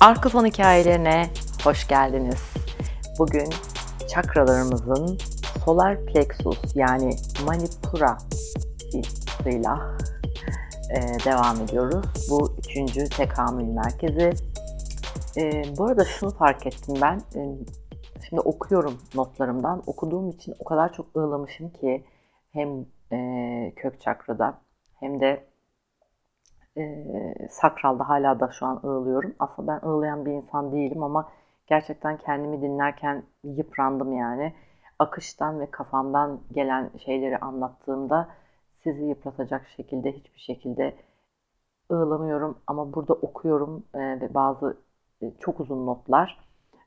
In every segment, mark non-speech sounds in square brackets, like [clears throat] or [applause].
Arka fon hikayelerine hoş geldiniz. Bugün çakralarımızın solar plexus yani manipura ile e, devam ediyoruz. Bu üçüncü tekamül merkezi. E, bu arada şunu fark ettim ben. E, şimdi okuyorum notlarımdan. Okuduğum için o kadar çok ığlamışım ki hem e, kök çakrada hem de e, sakralda hala da şu an ığlıyorum. Aslında ben ığlayan bir insan değilim ama gerçekten kendimi dinlerken yıprandım yani. Akıştan ve kafamdan gelen şeyleri anlattığımda sizi yıpratacak şekilde hiçbir şekilde ığlamıyorum ama burada okuyorum ve bazı çok uzun notlar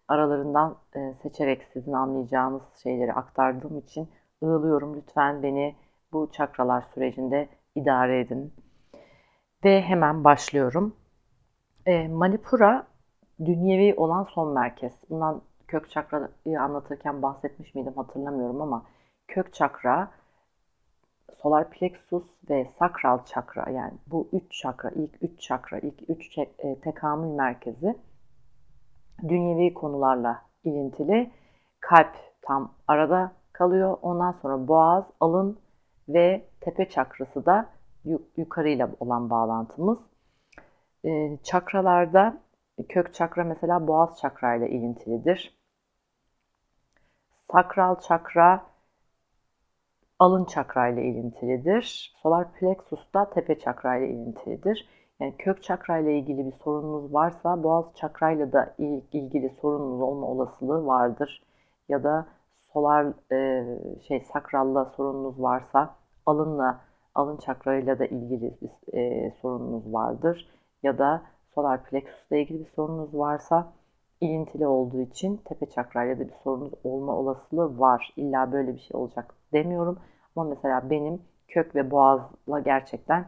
aralarından seçerek sizin anlayacağınız şeyleri aktardığım için ığlıyorum. Lütfen beni bu çakralar sürecinde idare edin. Ve hemen başlıyorum. E, Manipura dünyevi olan son merkez. Bundan kök çakrayı anlatırken bahsetmiş miydim hatırlamıyorum ama kök çakra, solar plexus ve sakral çakra yani bu üç çakra, ilk üç çakra, ilk üç e, tekamül merkezi dünyevi konularla ilintili. Kalp tam arada kalıyor. Ondan sonra boğaz, alın ve tepe çakrası da yukarıyla olan bağlantımız. E, çakralarda kök çakra mesela boğaz çakra ilintilidir. Sakral çakra alın çakra ilintilidir. Solar plexus da tepe çakra ilintilidir. Yani kök çakra ilgili bir sorununuz varsa boğaz çakra ile de ilgili sorununuz olma olasılığı vardır. Ya da solar e, şey sakralla sorununuz varsa alınla alın çakrayla da ilgili bir e, sorununuz vardır ya da solar plexusla ilgili bir sorunuz varsa ilintili olduğu için tepe çakrayla da bir sorunuz olma olasılığı var. İlla böyle bir şey olacak demiyorum. Ama mesela benim kök ve boğazla gerçekten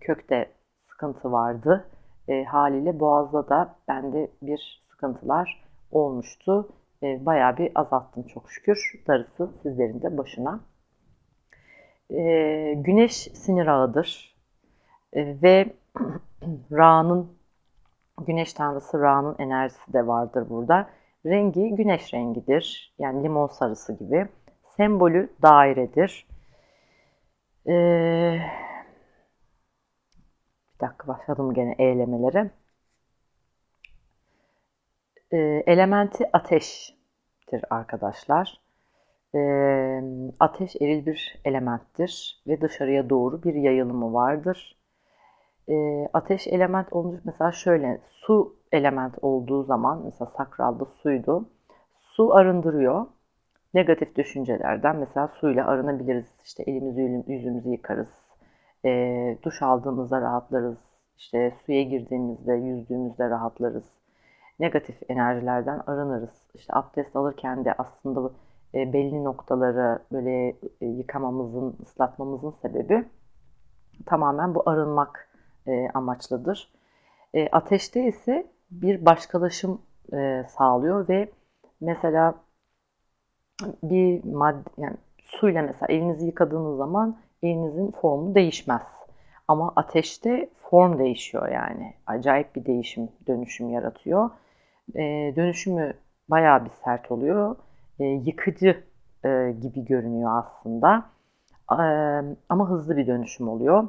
kökte sıkıntı vardı. E, haliyle boğazda da bende bir sıkıntılar olmuştu. E, bayağı bir azalttım çok şükür. Darısı sizlerin de başına e, güneş sinir ağıdır e, ve [clears throat] Ra'nın güneş tanrısı Ra'nın enerjisi de vardır burada. Rengi güneş rengidir. Yani limon sarısı gibi. Sembolü dairedir. Ee, bir dakika başladım gene eylemelere. Ee, elementi ateştir arkadaşlar. E, ateş eril bir elementtir ve dışarıya doğru bir yayılımı vardır. E, ateş element olmuş mesela şöyle su element olduğu zaman mesela sakralda suydu. Su arındırıyor. Negatif düşüncelerden mesela suyla arınabiliriz. İşte elimizi yüzümüzü yıkarız. E, duş aldığımızda rahatlarız. İşte suya girdiğimizde, yüzdüğümüzde rahatlarız. Negatif enerjilerden arınırız. İşte abdest alırken de aslında bu e, belli noktaları böyle e, yıkamamızın, ıslatmamızın sebebi tamamen bu arınmak e, amaçlıdır. Ateşte ise bir başkalaşım sağlıyor ve mesela bir madde yani suyla mesela elinizi yıkadığınız zaman elinizin formu değişmez. Ama ateşte form değişiyor yani. Acayip bir değişim, dönüşüm yaratıyor. E, dönüşümü bayağı bir sert oluyor e, yıkıcı e, gibi görünüyor aslında. E, ama hızlı bir dönüşüm oluyor.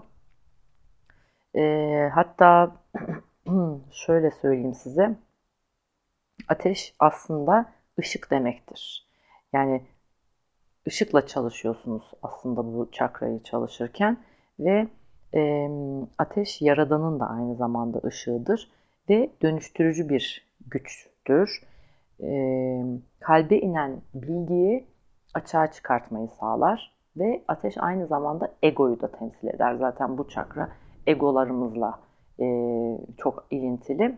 Hatta [clears throat] şöyle söyleyeyim size. Ateş aslında ışık demektir. Yani ışıkla çalışıyorsunuz aslında bu çakrayı çalışırken ve ateş yaradanın da aynı zamanda ışığıdır ve dönüştürücü bir güçtür e, kalbe inen bilgiyi açığa çıkartmayı sağlar ve ateş aynı zamanda egoyu da temsil eder. Zaten bu çakra egolarımızla e, çok ilintili.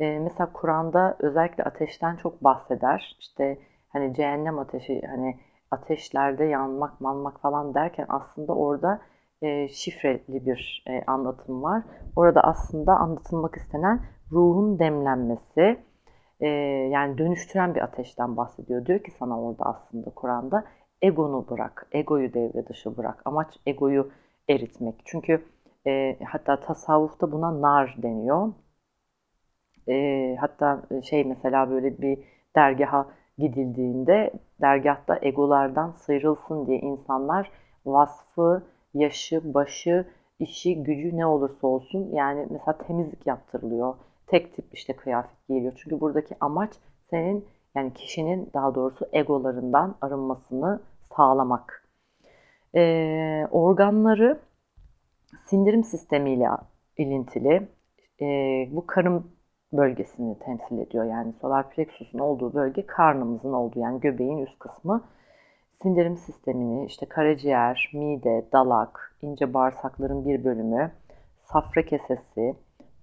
E, mesela Kur'an'da özellikle ateşten çok bahseder. İşte hani cehennem ateşi hani ateşlerde yanmak, manmak falan derken aslında orada e, şifreli bir e, anlatım var. Orada aslında anlatılmak istenen ruhun demlenmesi, e, yani dönüştüren bir ateşten bahsediyor. Diyor ki sana orada aslında Kur'an'da egonu bırak, egoyu devre dışı bırak. Amaç egoyu eritmek. Çünkü e, hatta tasavvufta buna nar deniyor. E, hatta şey mesela böyle bir dergaha gidildiğinde dergahta egolardan sıyrılsın diye insanlar vasfı, yaşı, başı, işi, gücü ne olursa olsun yani mesela temizlik yaptırılıyor. Tek tip işte kıyafet giyiliyor. Çünkü buradaki amaç senin yani kişinin daha doğrusu egolarından arınmasını sağlamak. Ee, organları sindirim sistemiyle ilintili. Ee, bu karın bölgesini temsil ediyor. Yani solar plexus'un olduğu bölge karnımızın olduğu yani göbeğin üst kısmı sindirim sistemini işte karaciğer, mide, dalak, ince bağırsakların bir bölümü, safra kesesi,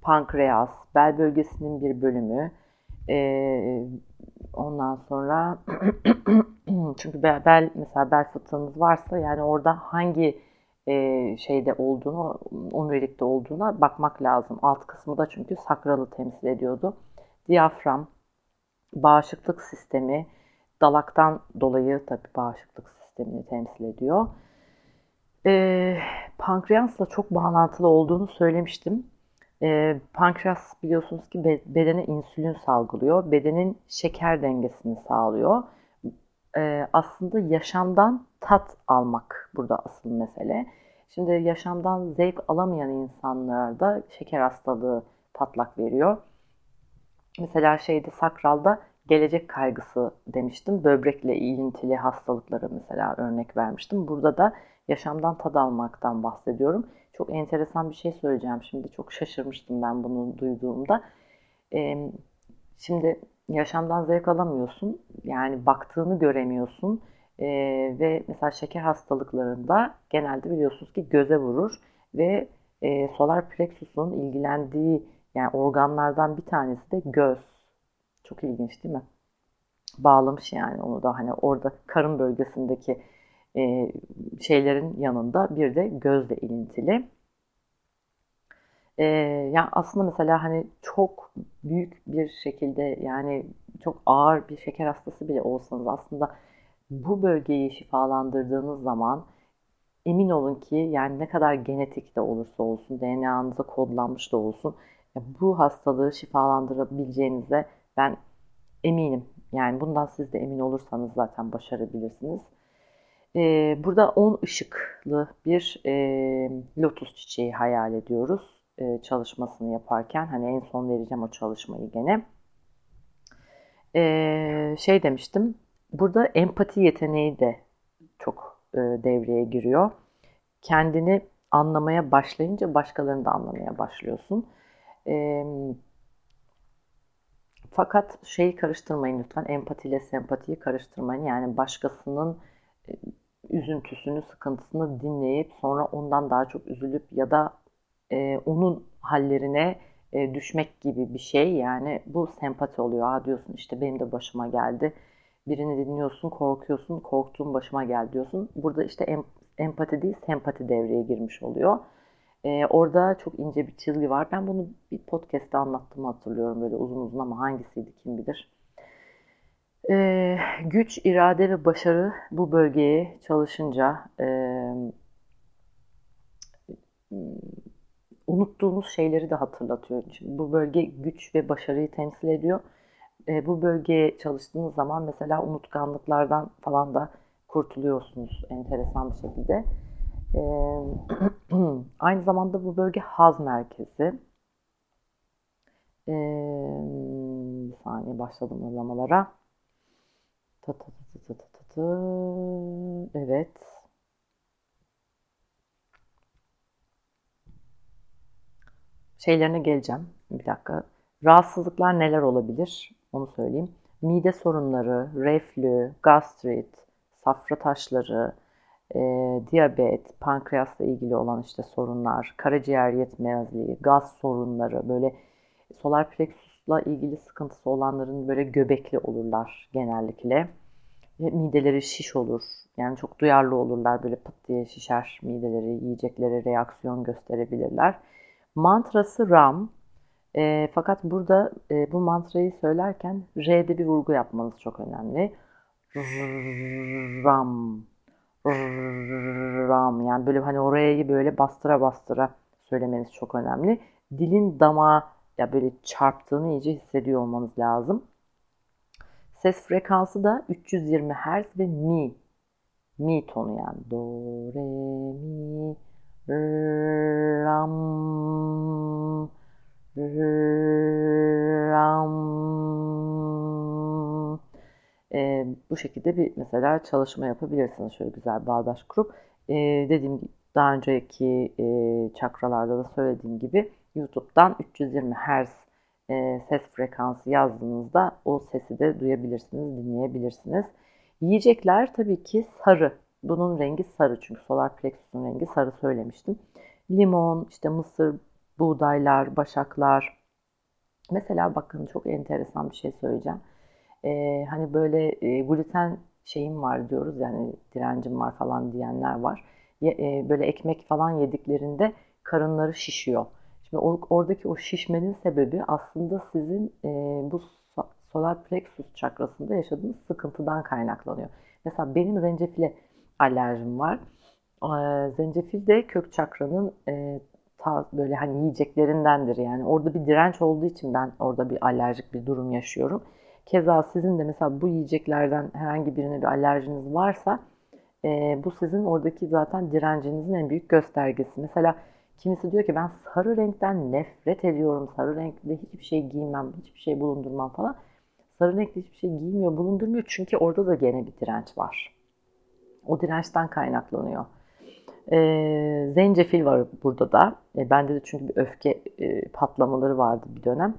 pankreas, bel bölgesinin bir bölümü, ee, ondan sonra [clears throat] çünkü bel, bel mesela bel fıtığınız varsa yani orada hangi e, şeyde olduğunu, omurilikte olduğuna bakmak lazım. Alt kısmı da çünkü sakralı temsil ediyordu. Diyafram, bağışıklık sistemi, dalaktan dolayı tabii bağışıklık sistemini temsil ediyor. E, pankreasla çok bağlantılı olduğunu söylemiştim. E, pankreas biliyorsunuz ki bedene insülin salgılıyor. Bedenin şeker dengesini sağlıyor. E, aslında yaşamdan tat almak burada asıl mesele. Şimdi yaşamdan zevk alamayan insanlarda şeker hastalığı patlak veriyor. Mesela şeyde sakralda gelecek kaygısı demiştim. Böbrekle ilintili hastalıkları mesela örnek vermiştim. Burada da yaşamdan tad almaktan bahsediyorum. Çok enteresan bir şey söyleyeceğim şimdi. Çok şaşırmıştım ben bunu duyduğumda. Ee, şimdi yaşamdan zevk alamıyorsun. Yani baktığını göremiyorsun. Ee, ve mesela şeker hastalıklarında genelde biliyorsunuz ki göze vurur ve e, solar plexus'un ilgilendiği yani organlardan bir tanesi de göz. Çok ilginç değil mi? Bağlamış yani onu da hani orada karın bölgesindeki e, şeylerin yanında bir de gözle ilintili. E, yani aslında mesela hani çok büyük bir şekilde yani çok ağır bir şeker hastası bile olsanız aslında bu bölgeyi şifalandırdığınız zaman emin olun ki yani ne kadar genetik de olursa olsun, DNA'nıza kodlanmış da olsun bu hastalığı şifalandırabileceğinize ben eminim. Yani bundan siz de emin olursanız zaten başarabilirsiniz. Ee, burada 10 ışıklı bir e, lotus çiçeği hayal ediyoruz e, çalışmasını yaparken. Hani en son vereceğim o çalışmayı gene. Ee, şey demiştim, burada empati yeteneği de çok e, devreye giriyor. Kendini anlamaya başlayınca başkalarını da anlamaya başlıyorsun. E, fakat şeyi karıştırmayın lütfen. Empati ile sempatiyi karıştırmayın. Yani başkasının e, üzüntüsünü, sıkıntısını dinleyip sonra ondan daha çok üzülüp ya da e, onun hallerine e, düşmek gibi bir şey. Yani bu sempati oluyor. Aa diyorsun işte benim de başıma geldi. Birini dinliyorsun, korkuyorsun, korktuğun başıma geldi diyorsun. Burada işte em, empati değil, sempati devreye girmiş oluyor. Ee, orada çok ince bir çizgi var. Ben bunu bir podcast'te anlattığımı hatırlıyorum böyle uzun uzun ama hangisiydi kim bilir. Ee, güç, irade ve başarı bu bölgeye çalışınca e, unuttuğumuz şeyleri de hatırlatıyor. Şimdi bu bölge güç ve başarıyı temsil ediyor. E, bu bölgeye çalıştığınız zaman mesela unutkanlıklardan falan da kurtuluyorsunuz enteresan bir şekilde. E, [clears throat] aynı zamanda bu bölge haz merkezi. E, bir saniye başladım hızlamalara. Evet. Şeylerine geleceğim. Bir dakika. Rahatsızlıklar neler olabilir? Onu söyleyeyim. Mide sorunları, reflü, gastrit, safra taşları, e, diyabet, pankreasla ilgili olan işte sorunlar, karaciğer yetmezliği, gaz sorunları, böyle solar plexusla ilgili sıkıntısı olanların böyle göbekli olurlar genellikle. Ve mideleri şiş olur. Yani çok duyarlı olurlar. Böyle pıt diye şişer mideleri, yiyeceklere reaksiyon gösterebilirler. Mantrası Ram. E, fakat burada e, bu mantrayı söylerken R'de bir vurgu yapmanız çok önemli. Ram. Ram. Yani böyle hani orayı böyle bastıra bastıra söylemeniz çok önemli. Dilin damağa ya böyle çarptığını iyice hissediyor olmanız lazım. Ses frekansı da 320 Hz ve mi. Mi tonu yani. Do, re, mi, ram, ram. Ee, bu şekilde bir mesela çalışma yapabilirsiniz. Şöyle güzel bağdaş kurup. Ee, dediğim gibi daha önceki e, çakralarda da söylediğim gibi YouTube'dan 320 Hz e, ses frekansı yazdığınızda o sesi de duyabilirsiniz, dinleyebilirsiniz. Yiyecekler tabii ki sarı. Bunun rengi sarı çünkü solar plexus'un rengi sarı söylemiştim. Limon, işte mısır, buğdaylar, başaklar. Mesela bakın çok enteresan bir şey söyleyeceğim. Ee, hani böyle e, gluten şeyim var diyoruz yani direncim var falan diyenler var. E, böyle ekmek falan yediklerinde karınları şişiyor. Şimdi oradaki o şişmenin sebebi aslında sizin e, bu solar plexus çakrasında yaşadığınız sıkıntıdan kaynaklanıyor. Mesela benim zencefile alerjim var. E, zencefil de kök çakranın e, ta, böyle hani yiyeceklerindendir yani. Orada bir direnç olduğu için ben orada bir alerjik bir durum yaşıyorum. Keza sizin de mesela bu yiyeceklerden herhangi birine bir alerjiniz varsa e, bu sizin oradaki zaten direncinizin en büyük göstergesi. Mesela kimisi diyor ki ben sarı renkten nefret ediyorum. Sarı renkte hiçbir şey giymem, hiçbir şey bulundurmam falan. Sarı renkte hiçbir şey giymiyor, bulundurmuyor. Çünkü orada da gene bir direnç var. O dirençten kaynaklanıyor. E, zencefil var burada da. E, bende de çünkü bir öfke e, patlamaları vardı bir dönem.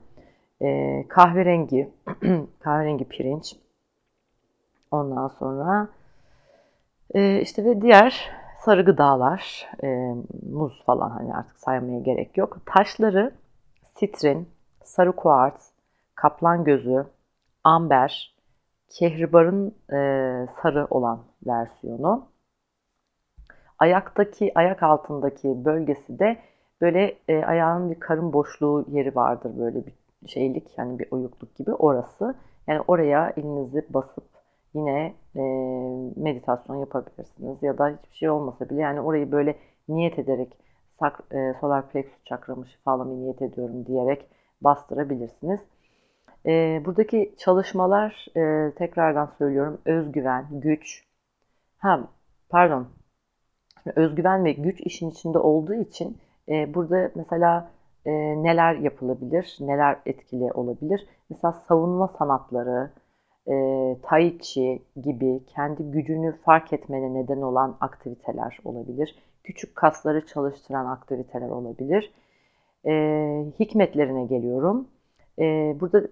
E, kahverengi, [clears throat] kahverengi pirinç. Ondan sonra e, işte ve diğer sarı gıdalar, e, muz falan hani artık saymaya gerek yok. Taşları sitrin, sarı kuarts, kaplan gözü, amber, kehribarın e, sarı olan versiyonu. Ayaktaki, ayak altındaki bölgesi de böyle e, ayağın bir karın boşluğu yeri vardır böyle bir şeylik yani bir oyukluk gibi orası. Yani oraya elinizi basıp yine e, meditasyon yapabilirsiniz ya da hiçbir şey olmasa bile yani orayı böyle niyet ederek sak, e, solar plexus çakramı şifalamayı niyet ediyorum diyerek bastırabilirsiniz. E, buradaki çalışmalar e, tekrardan söylüyorum özgüven, güç, ha pardon özgüven ve güç işin içinde olduğu için e, burada mesela e, neler yapılabilir, neler etkili olabilir? Mesela savunma sanatları, e, tai chi gibi kendi gücünü fark etmene neden olan aktiviteler olabilir. Küçük kasları çalıştıran aktiviteler olabilir. E, hikmetlerine geliyorum. E, burada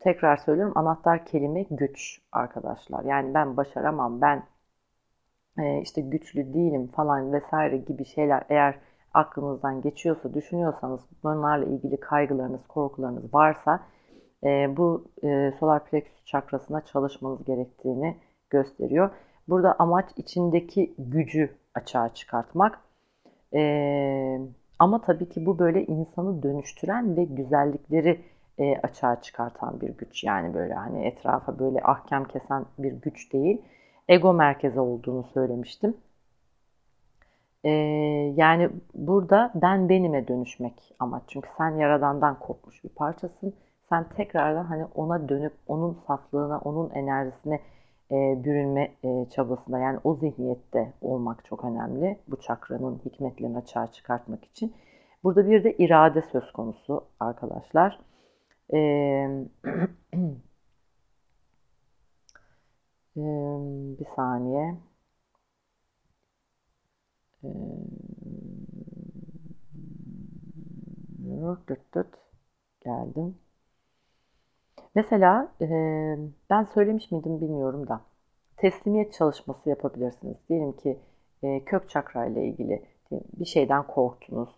tekrar söylüyorum anahtar kelime güç arkadaşlar. Yani ben başaramam, ben e, işte güçlü değilim falan vesaire gibi şeyler eğer aklınızdan geçiyorsa, düşünüyorsanız bunlarla ilgili kaygılarınız, korkularınız varsa e, bu e, solar plexus çakrasına çalışmanız gerektiğini gösteriyor. Burada amaç içindeki gücü açığa çıkartmak. E, ama tabii ki bu böyle insanı dönüştüren ve güzellikleri e, açığa çıkartan bir güç. Yani böyle hani etrafa böyle ahkam kesen bir güç değil. Ego merkezi olduğunu söylemiştim. E, yani burada ben benime dönüşmek amaç. Çünkü sen yaradandan kopmuş bir parçasın sen tekrardan hani ona dönüp onun saflığına, onun enerjisine e, bürünme e, çabasında yani o zihniyette olmak çok önemli. Bu çakranın hikmetlerini açığa çıkartmak için. Burada bir de irade söz konusu arkadaşlar. E, [clears throat] e, bir saniye. E, dıt dıt geldim. Mesela e, ben söylemiş miydim bilmiyorum da teslimiyet çalışması yapabilirsiniz. Diyelim ki e, kök çakra ile ilgili bir şeyden korktunuz.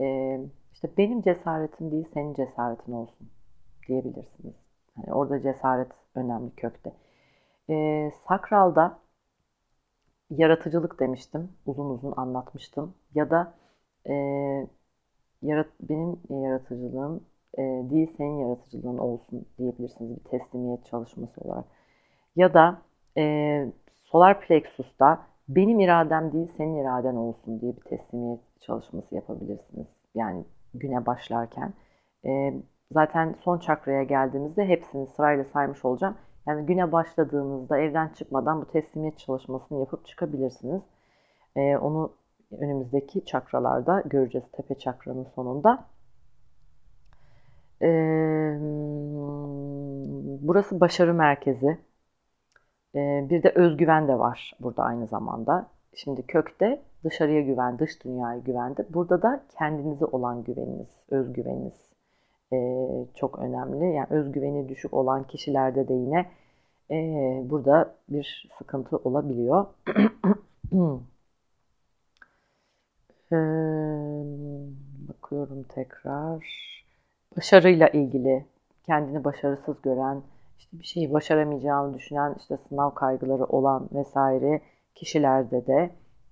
E, işte benim cesaretim değil senin cesaretin olsun diyebilirsiniz. Yani orada cesaret önemli kökte. E, sakralda yaratıcılık demiştim. Uzun uzun anlatmıştım. Ya da e, yarat, benim yaratıcılığım e, değil senin yaratıcılığın olsun diyebilirsiniz bir teslimiyet çalışması olarak. Ya da e, solar plexus'ta benim iradem değil senin iraden olsun diye bir teslimiyet çalışması yapabilirsiniz. Yani güne başlarken. E, zaten son çakraya geldiğimizde hepsini sırayla saymış olacağım. Yani güne başladığınızda evden çıkmadan bu teslimiyet çalışmasını yapıp çıkabilirsiniz. Ee, onu önümüzdeki çakralarda göreceğiz tepe çakranın sonunda. Burası başarı merkezi. Bir de özgüven de var burada aynı zamanda. Şimdi kökte dışarıya güven, dış dünyaya güvendi. Burada da kendinize olan güveniniz, özgüveniniz çok önemli. Yani özgüveni düşük olan kişilerde de yine burada bir sıkıntı olabiliyor. [clears throat] bakıyorum tekrar. Başarıyla ilgili kendini başarısız gören, işte bir şeyi başaramayacağını düşünen, işte sınav kaygıları olan vesaire kişilerde de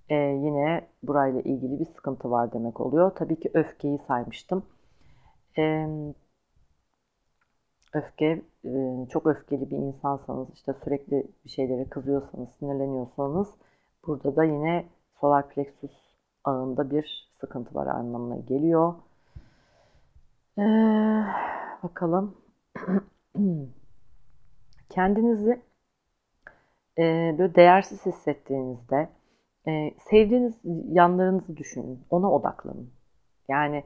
e, yine burayla ilgili bir sıkıntı var demek oluyor. Tabii ki öfkeyi saymıştım. E, öfke, e, çok öfkeli bir insansanız, işte sürekli bir şeylere kızıyorsanız, sinirleniyorsanız burada da yine solar plexus ağında bir sıkıntı var anlamına geliyor. Ee, bakalım. [clears throat] Kendinizi e, böyle değersiz hissettiğinizde e, sevdiğiniz yanlarınızı düşünün, ona odaklanın. Yani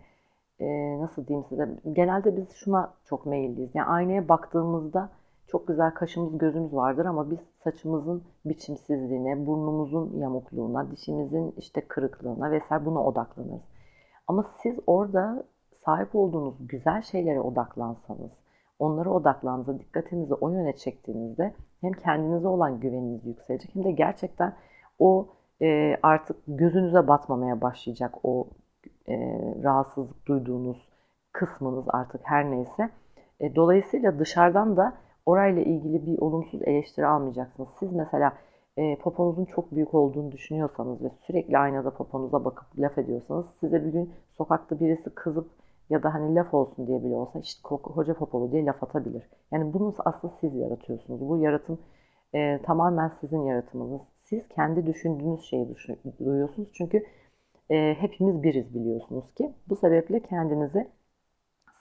e, nasıl diyeyim size, genelde biz şuna çok meyilliyiz. Yani aynaya baktığımızda çok güzel kaşımız gözümüz vardır ama biz saçımızın biçimsizliğine, burnumuzun yamukluğuna, dişimizin işte kırıklığına vesaire buna odaklanırız. Ama siz orada sahip olduğunuz güzel şeylere odaklansanız, onlara odaklandığınızda, dikkatinizi o yöne çektiğinizde hem kendinize olan güveniniz yükselecek hem de gerçekten o e, artık gözünüze batmamaya başlayacak o e, rahatsızlık duyduğunuz kısmınız artık her neyse. E, dolayısıyla dışarıdan da orayla ilgili bir olumsuz eleştiri almayacaksınız. Siz mesela e, poponuzun çok büyük olduğunu düşünüyorsanız ve sürekli aynada poponuza bakıp laf ediyorsanız size bir gün sokakta birisi kızıp ya da hani laf olsun diye bile olsa işte hoca popolu diye laf atabilir. Yani bunu aslında siz yaratıyorsunuz. Bu yaratım e, tamamen sizin yaratımınız. Siz kendi düşündüğünüz şeyi duyuyorsunuz. Çünkü e, hepimiz biriz biliyorsunuz ki. Bu sebeple kendinizi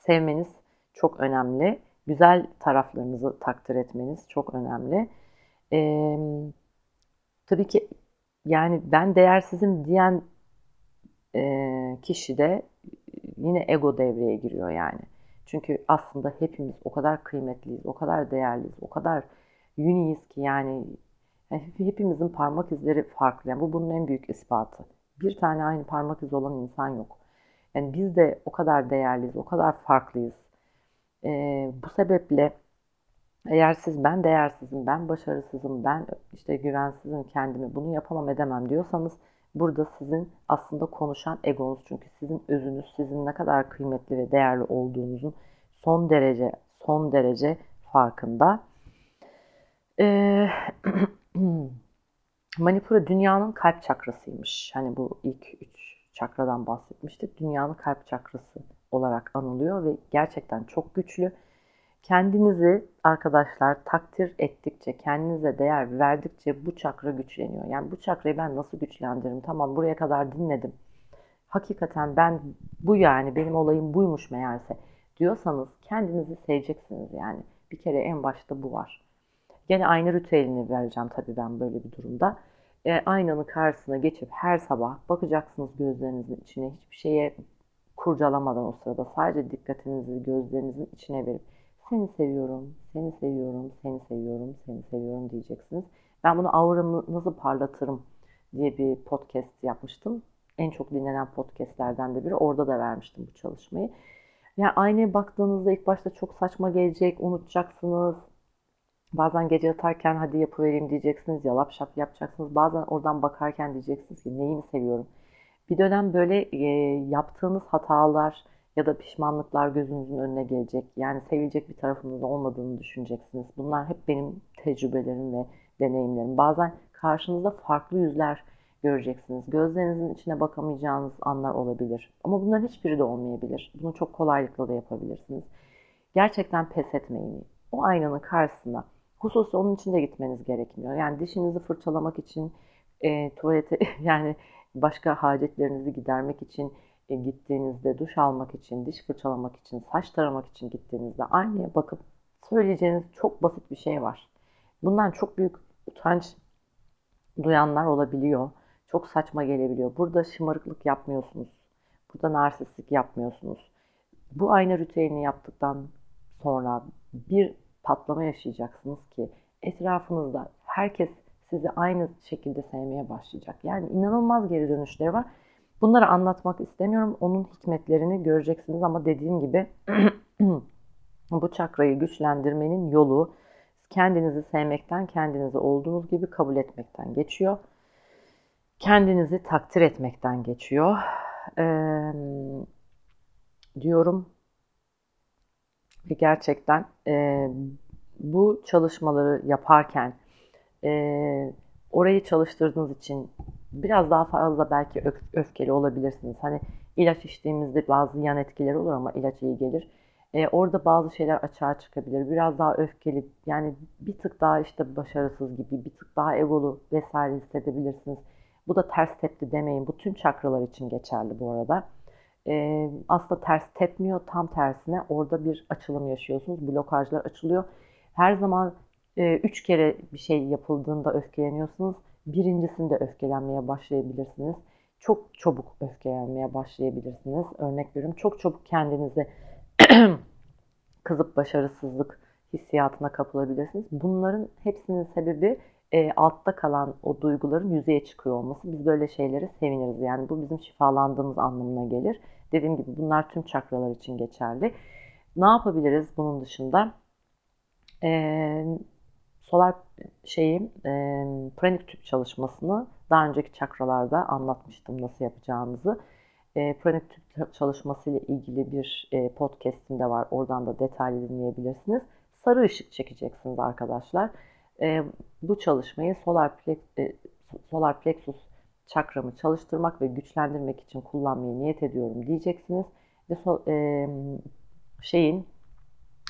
sevmeniz çok önemli. Güzel taraflarınızı takdir etmeniz çok önemli. E, tabii ki yani ben değersizim diyen e, kişi de yine ego devreye giriyor yani. Çünkü aslında hepimiz o kadar kıymetliyiz, o kadar değerliyiz, o kadar uniyiz ki yani hepimizin parmak izleri farklı. Yani bu bunun en büyük ispatı. Bir tane aynı parmak izi olan insan yok. Yani biz de o kadar değerliyiz, o kadar farklıyız. Ee, bu sebeple eğer siz ben değersizim, ben başarısızım, ben işte güvensizim kendimi, bunu yapamam edemem diyorsanız burada sizin aslında konuşan egonuz. Çünkü sizin özünüz, sizin ne kadar kıymetli ve değerli olduğunuzun son derece, son derece farkında. Ee, [clears throat] Manipura dünyanın kalp çakrasıymış. Hani bu ilk üç çakradan bahsetmiştik. Dünyanın kalp çakrası olarak anılıyor ve gerçekten çok güçlü. Kendinizi arkadaşlar takdir ettikçe, kendinize değer verdikçe bu çakra güçleniyor. Yani bu çakrayı ben nasıl güçlendiririm? Tamam buraya kadar dinledim. Hakikaten ben bu yani benim olayım buymuş meğerse diyorsanız kendinizi seveceksiniz yani. Bir kere en başta bu var. Gene aynı ritüelini vereceğim tabii ben böyle bir durumda. E, aynanın karşısına geçip her sabah bakacaksınız gözlerinizin içine hiçbir şeye kurcalamadan o sırada sadece dikkatinizi gözlerinizin içine verip seni seviyorum, seni seviyorum, seni seviyorum, seni seviyorum diyeceksiniz. Ben bunu auramı nasıl parlatırım diye bir podcast yapmıştım. En çok dinlenen podcastlerden de biri. Orada da vermiştim bu çalışmayı. Yani aynaya baktığınızda ilk başta çok saçma gelecek, unutacaksınız. Bazen gece yatarken hadi yapıvereyim diyeceksiniz, yalap şap yapacaksınız. Bazen oradan bakarken diyeceksiniz ki neyimi seviyorum. Bir dönem böyle e, yaptığınız hatalar, ya da pişmanlıklar gözünüzün önüne gelecek. Yani sevilecek bir tarafınız olmadığını düşüneceksiniz. Bunlar hep benim tecrübelerim ve deneyimlerim. Bazen karşınızda farklı yüzler göreceksiniz. Gözlerinizin içine bakamayacağınız anlar olabilir. Ama bunların hiçbiri de olmayabilir. Bunu çok kolaylıkla da yapabilirsiniz. Gerçekten pes etmeyin. O aynanın karşısına hususi onun için de gitmeniz gerekmiyor. Yani dişinizi fırçalamak için, e, tuvalete [laughs] yani başka hacetlerinizi gidermek için e, gittiğinizde, duş almak için, diş fırçalamak için, saç taramak için gittiğinizde aynaya bakıp söyleyeceğiniz çok basit bir şey var. Bundan çok büyük utanç duyanlar olabiliyor. Çok saçma gelebiliyor. Burada şımarıklık yapmıyorsunuz. Burada narsistlik yapmıyorsunuz. Bu ayna ritüelini yaptıktan sonra bir patlama yaşayacaksınız ki etrafınızda herkes sizi aynı şekilde sevmeye başlayacak. Yani inanılmaz geri dönüşleri var. Bunları anlatmak istemiyorum. Onun hikmetlerini göreceksiniz ama dediğim gibi [clears throat] bu çakrayı güçlendirmenin yolu kendinizi sevmekten, kendinizi olduğunuz gibi kabul etmekten geçiyor. Kendinizi takdir etmekten geçiyor. Ee, diyorum ve gerçekten e, bu çalışmaları yaparken e, orayı çalıştırdığınız için biraz daha fazla belki öfkeli olabilirsiniz. Hani ilaç içtiğimizde bazı yan etkileri olur ama ilaç iyi gelir. E, orada bazı şeyler açığa çıkabilir. Biraz daha öfkeli yani bir tık daha işte başarısız gibi bir tık daha egolu vesaire hissedebilirsiniz. Bu da ters tepti demeyin. Bu tüm çakralar için geçerli bu arada. E, aslında ters tepmiyor. Tam tersine orada bir açılım yaşıyorsunuz. Blokajlar açılıyor. Her zaman e, üç kere bir şey yapıldığında öfkeleniyorsunuz. Birincisinde öfkelenmeye başlayabilirsiniz. Çok çabuk öfkelenmeye başlayabilirsiniz. Örnek veriyorum. Çok çabuk kendinizi [clears throat] kızıp başarısızlık hissiyatına kapılabilirsiniz. Bunların hepsinin sebebi e, altta kalan o duyguların yüzeye çıkıyor olması. Biz böyle şeyleri seviniriz. Yani bu bizim şifalandığımız anlamına gelir. Dediğim gibi bunlar tüm çakralar için geçerli. Ne yapabiliriz bunun dışında? Ee, solar şeyi, e, pranik tüp çalışmasını daha önceki çakralarda anlatmıştım nasıl yapacağımızı. E, pranik tüp çalışması ile ilgili bir e, podcast'im de var. Oradan da detaylı dinleyebilirsiniz. Sarı ışık çekeceksiniz arkadaşlar. E, bu çalışmayı solar, plex, e, solar plexus çakramı çalıştırmak ve güçlendirmek için kullanmayı niyet ediyorum diyeceksiniz. Ve so, e, şeyin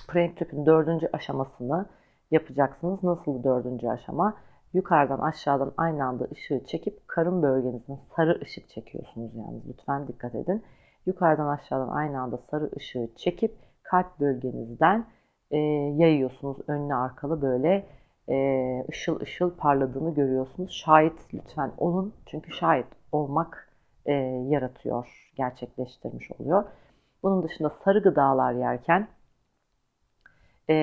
pranik tüpün dördüncü aşamasını yapacaksınız. Nasıl dördüncü aşama? Yukarıdan aşağıdan aynı anda ışığı çekip karın bölgenizden sarı ışık çekiyorsunuz yalnız. Lütfen dikkat edin. Yukarıdan aşağıdan aynı anda sarı ışığı çekip kalp bölgenizden e, yayıyorsunuz. Önlü arkalı böyle e, ışıl ışıl parladığını görüyorsunuz. Şahit lütfen olun. Çünkü şahit olmak e, yaratıyor, gerçekleştirmiş oluyor. Bunun dışında sarı gıdalar yerken e,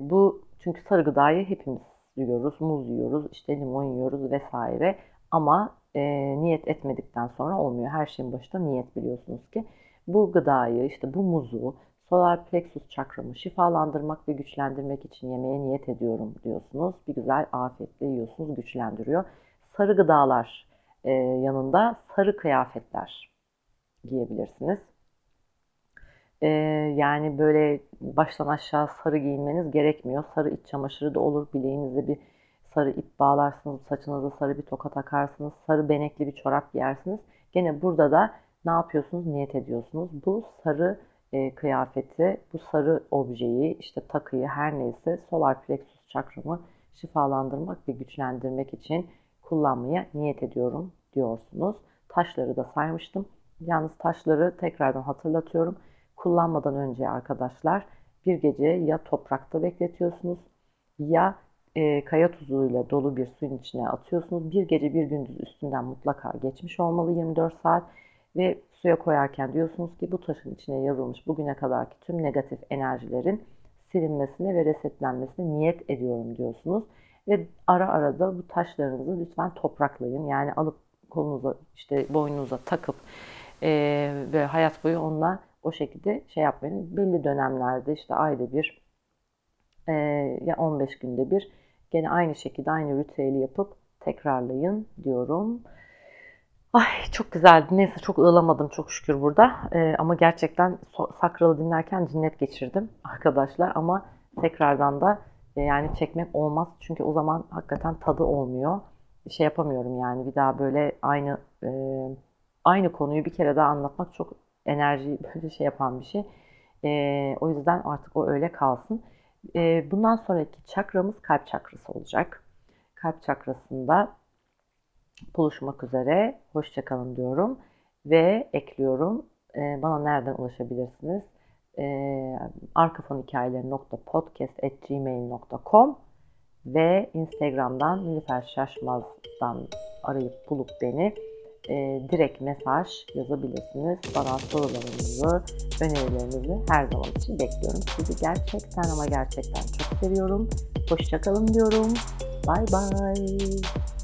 bu çünkü sarı gıdayı hepimiz yiyoruz. Muz yiyoruz, işte limon yiyoruz vesaire. Ama e, niyet etmedikten sonra olmuyor. Her şeyin başında niyet biliyorsunuz ki. Bu gıdayı, işte bu muzu, solar plexus çakramı şifalandırmak ve güçlendirmek için yemeye niyet ediyorum diyorsunuz. Bir güzel afiyetle yiyorsunuz, güçlendiriyor. Sarı gıdalar e, yanında sarı kıyafetler giyebilirsiniz. E, yani böyle baştan aşağı sarı giyinmeniz gerekmiyor. Sarı iç çamaşırı da olur. Bileğinizde bir sarı ip bağlarsınız, saçınıza sarı bir toka takarsınız, sarı benekli bir çorap giyersiniz. Gene burada da ne yapıyorsunuz? Niyet ediyorsunuz. Bu sarı e, kıyafeti, bu sarı objeyi, işte takıyı her neyse solar plexus çakramı şifalandırmak ve güçlendirmek için kullanmaya niyet ediyorum diyorsunuz. Taşları da saymıştım. Yalnız taşları tekrardan hatırlatıyorum. Kullanmadan önce arkadaşlar bir gece ya toprakta bekletiyorsunuz ya e, kaya tuzuyla dolu bir suyun içine atıyorsunuz. Bir gece bir gündüz üstünden mutlaka geçmiş olmalı 24 saat ve suya koyarken diyorsunuz ki bu taşın içine yazılmış bugüne kadarki tüm negatif enerjilerin silinmesine ve resetlenmesine niyet ediyorum diyorsunuz. Ve ara ara da bu taşlarınızı lütfen topraklayın. Yani alıp kolunuza işte boynunuza takıp e, ve hayat boyu onunla o şekilde şey yapmayın. Belli dönemlerde işte ayda bir e, ya 15 günde bir gene aynı şekilde aynı ritüeli yapıp tekrarlayın diyorum. Ay çok güzeldi. Neyse çok ığlamadım çok şükür burada. Ee, ama gerçekten sakralı dinlerken cinnet geçirdim [laughs] arkadaşlar. Ama tekrardan da e, yani çekmek olmaz. Çünkü o zaman hakikaten tadı olmuyor. Şey yapamıyorum yani bir daha böyle aynı e, aynı konuyu bir kere daha anlatmak çok enerji [laughs] böyle şey yapan bir şey. E, o yüzden artık o öyle kalsın. E, bundan sonraki çakramız kalp çakrası olacak. Kalp çakrasında buluşmak üzere. Hoşçakalın diyorum ve ekliyorum. e, bana nereden ulaşabilirsiniz? E, arkafonhikayeleri.podcast.gmail.com ve Instagram'dan Nilüfer Şaşmaz'dan arayıp bulup beni e, direkt mesaj yazabilirsiniz. Bana sorularınızı, önerilerinizi her zaman için bekliyorum. Sizi gerçekten ama gerçekten çok seviyorum. Hoşçakalın diyorum. Bye bye.